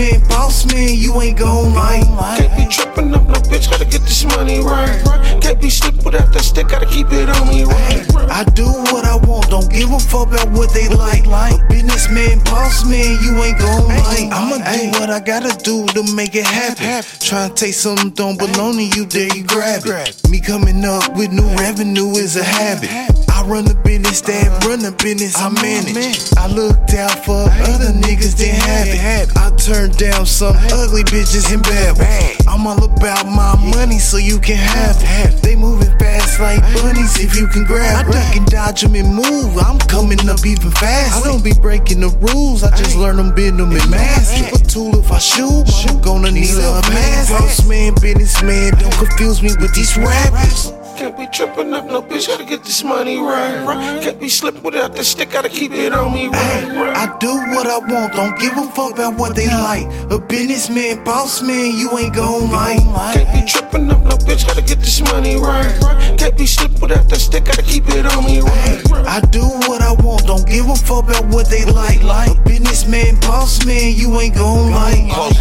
businessman, boss man, you ain't gon' like. Can't be tripping up no bitch, gotta get this money right. Can't be slipping without that stick, gotta keep it on me right. I do what I want, don't give a fuck about what they like. A businessman, boss man, you ain't gon' like. I'ma do what I gotta do to make it happen. Try to take something don't belong to you, there you grab it. Me coming up with new revenue is a habit. Run the business, that run the business, I manage. I looked out for other niggas, didn't have it. I turned down some ugly bitches in bad. I'm all about my money, so you can have it. They moving fast like bunnies if you can grab it. I duck and dodge them and move. I'm coming up even fast. I don't be breaking the rules, I just learn them, bend them and master. A tool if I shoot, I'm gonna need a mask. Boss man, businessman, don't confuse me with these rappers. Can't be tripping up no bitch, gotta get this money right. right. Can't be slipping without the stick, gotta keep it on me right. I do what I want, don't give a fuck about what they like. A businessman, boss man, you ain't gon' like. Can't be tripping up no bitch, gotta get this money right. right. Can't be slipping without the stick, gotta keep it on me right. I do what I want, don't give a fuck about what they like. Like A businessman, boss man, you ain't gon' like. Closer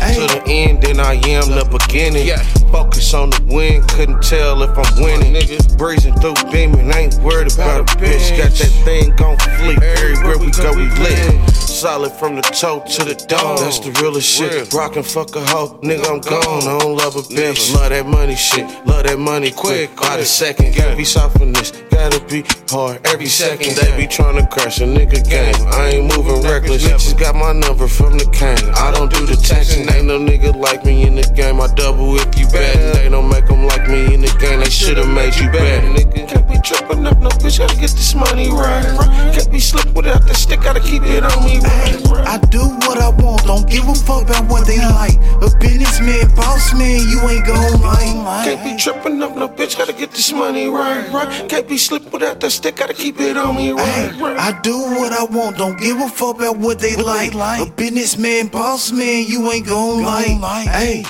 than I am the beginning. Yeah. Focus on the win, couldn't tell if I'm winning. Breezing through beaming, ain't worried about a bitch. Got that thing gon' fleet, everywhere we go, we lit. Solid from the toe to the dome, that's the realest shit. Rockin' fuck a hoe, nigga, I'm gone. I don't love a bitch. Love that money shit, love that money quick. By the second, gotta be soft in this, gotta be hard every second. They be tryna crash a nigga game. I ain't moving reckless, bitches got my number from the cane. I don't do the texting, ain't no nigga like me in the game. I double if you bet. They don't make them like me in the game, they should've made you bet. Nigga. Can't be tripping up, bitch, gotta get this money right. Can't be slipping without the stick, gotta keep it on me right. I do what I want, don't give a fuck about what they like. A businessman, boss man, you ain't gon' like. Can't be tripping up, no bitch, gotta get this money right. Right. Can't be slipping without the stick, gotta keep it on me right. I do what I want, don't give a fuck about what they like. A businessman, boss man, you ain't gon' like. Hey.